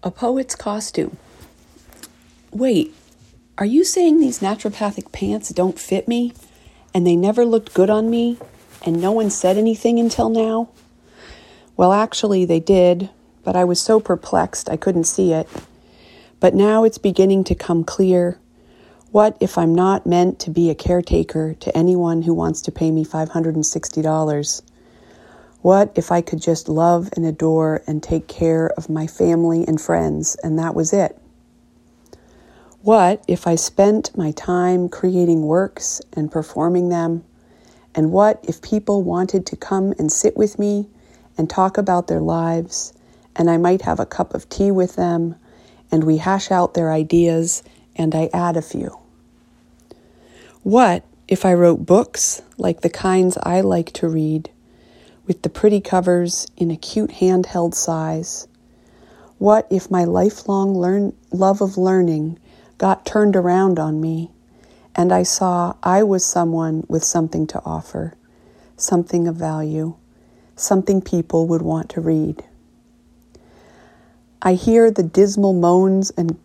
A poet's costume. Wait, are you saying these naturopathic pants don't fit me and they never looked good on me and no one said anything until now? Well, actually, they did, but I was so perplexed I couldn't see it. But now it's beginning to come clear. What if I'm not meant to be a caretaker to anyone who wants to pay me $560? What if I could just love and adore and take care of my family and friends, and that was it? What if I spent my time creating works and performing them? And what if people wanted to come and sit with me and talk about their lives, and I might have a cup of tea with them, and we hash out their ideas, and I add a few? What if I wrote books like the kinds I like to read? With the pretty covers in a cute handheld size? What if my lifelong learn- love of learning got turned around on me and I saw I was someone with something to offer, something of value, something people would want to read? I hear the dismal moans and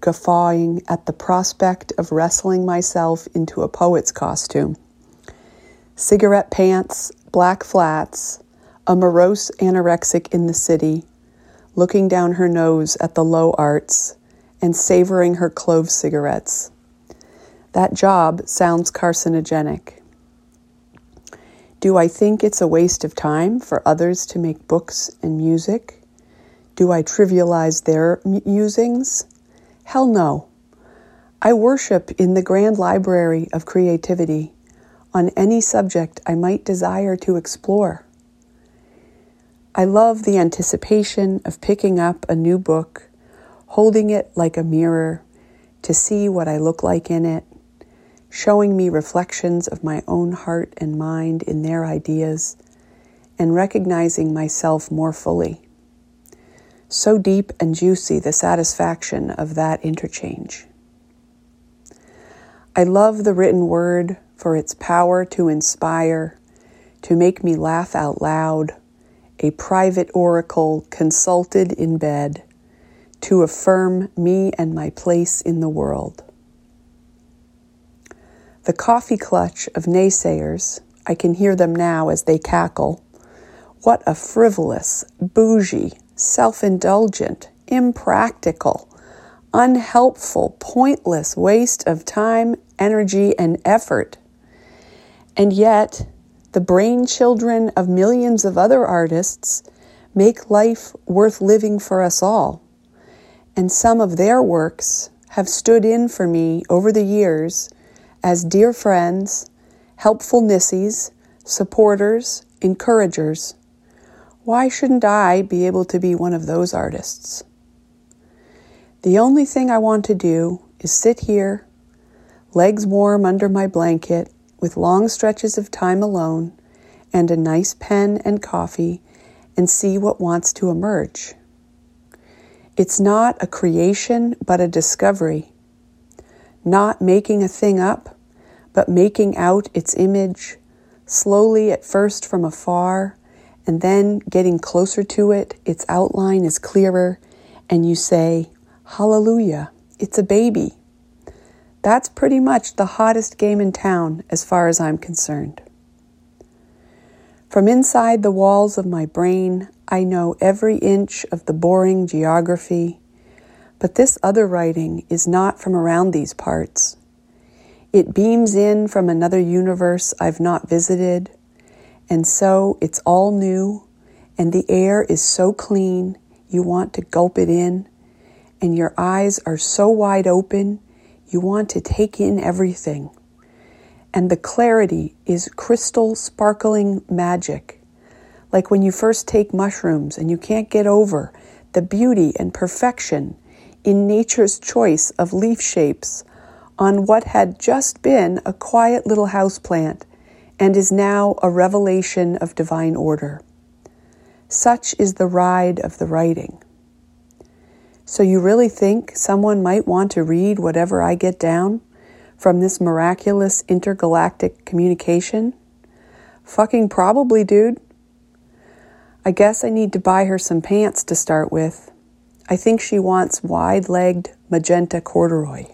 guffawing at the prospect of wrestling myself into a poet's costume. Cigarette pants, black flats, a morose anorexic in the city, looking down her nose at the low arts and savoring her clove cigarettes. That job sounds carcinogenic. Do I think it's a waste of time for others to make books and music? Do I trivialize their musings? Hell no. I worship in the grand library of creativity on any subject I might desire to explore. I love the anticipation of picking up a new book, holding it like a mirror to see what I look like in it, showing me reflections of my own heart and mind in their ideas, and recognizing myself more fully. So deep and juicy the satisfaction of that interchange. I love the written word for its power to inspire, to make me laugh out loud, a private oracle consulted in bed, to affirm me and my place in the world. The coffee clutch of naysayers, I can hear them now as they cackle. What a frivolous, bougie, self indulgent, impractical, unhelpful, pointless waste of time, energy, and effort. And yet, the brain children of millions of other artists make life worth living for us all. And some of their works have stood in for me over the years as dear friends, helpful nissies, supporters, encouragers. Why shouldn't I be able to be one of those artists? The only thing I want to do is sit here, legs warm under my blanket, with long stretches of time alone and a nice pen and coffee and see what wants to emerge. It's not a creation, but a discovery. Not making a thing up, but making out its image, slowly at first from afar, and then getting closer to it, its outline is clearer, and you say, Hallelujah, it's a baby. That's pretty much the hottest game in town as far as I'm concerned. From inside the walls of my brain, I know every inch of the boring geography, but this other writing is not from around these parts. It beams in from another universe I've not visited, and so it's all new, and the air is so clean you want to gulp it in, and your eyes are so wide open you want to take in everything. And the clarity is crystal sparkling magic. Like when you first take mushrooms and you can't get over the beauty and perfection in nature's choice of leaf shapes on what had just been a quiet little house plant and is now a revelation of divine order. Such is the ride of the writing. So, you really think someone might want to read whatever I get down from this miraculous intergalactic communication? Fucking probably, dude. I guess I need to buy her some pants to start with. I think she wants wide legged magenta corduroy.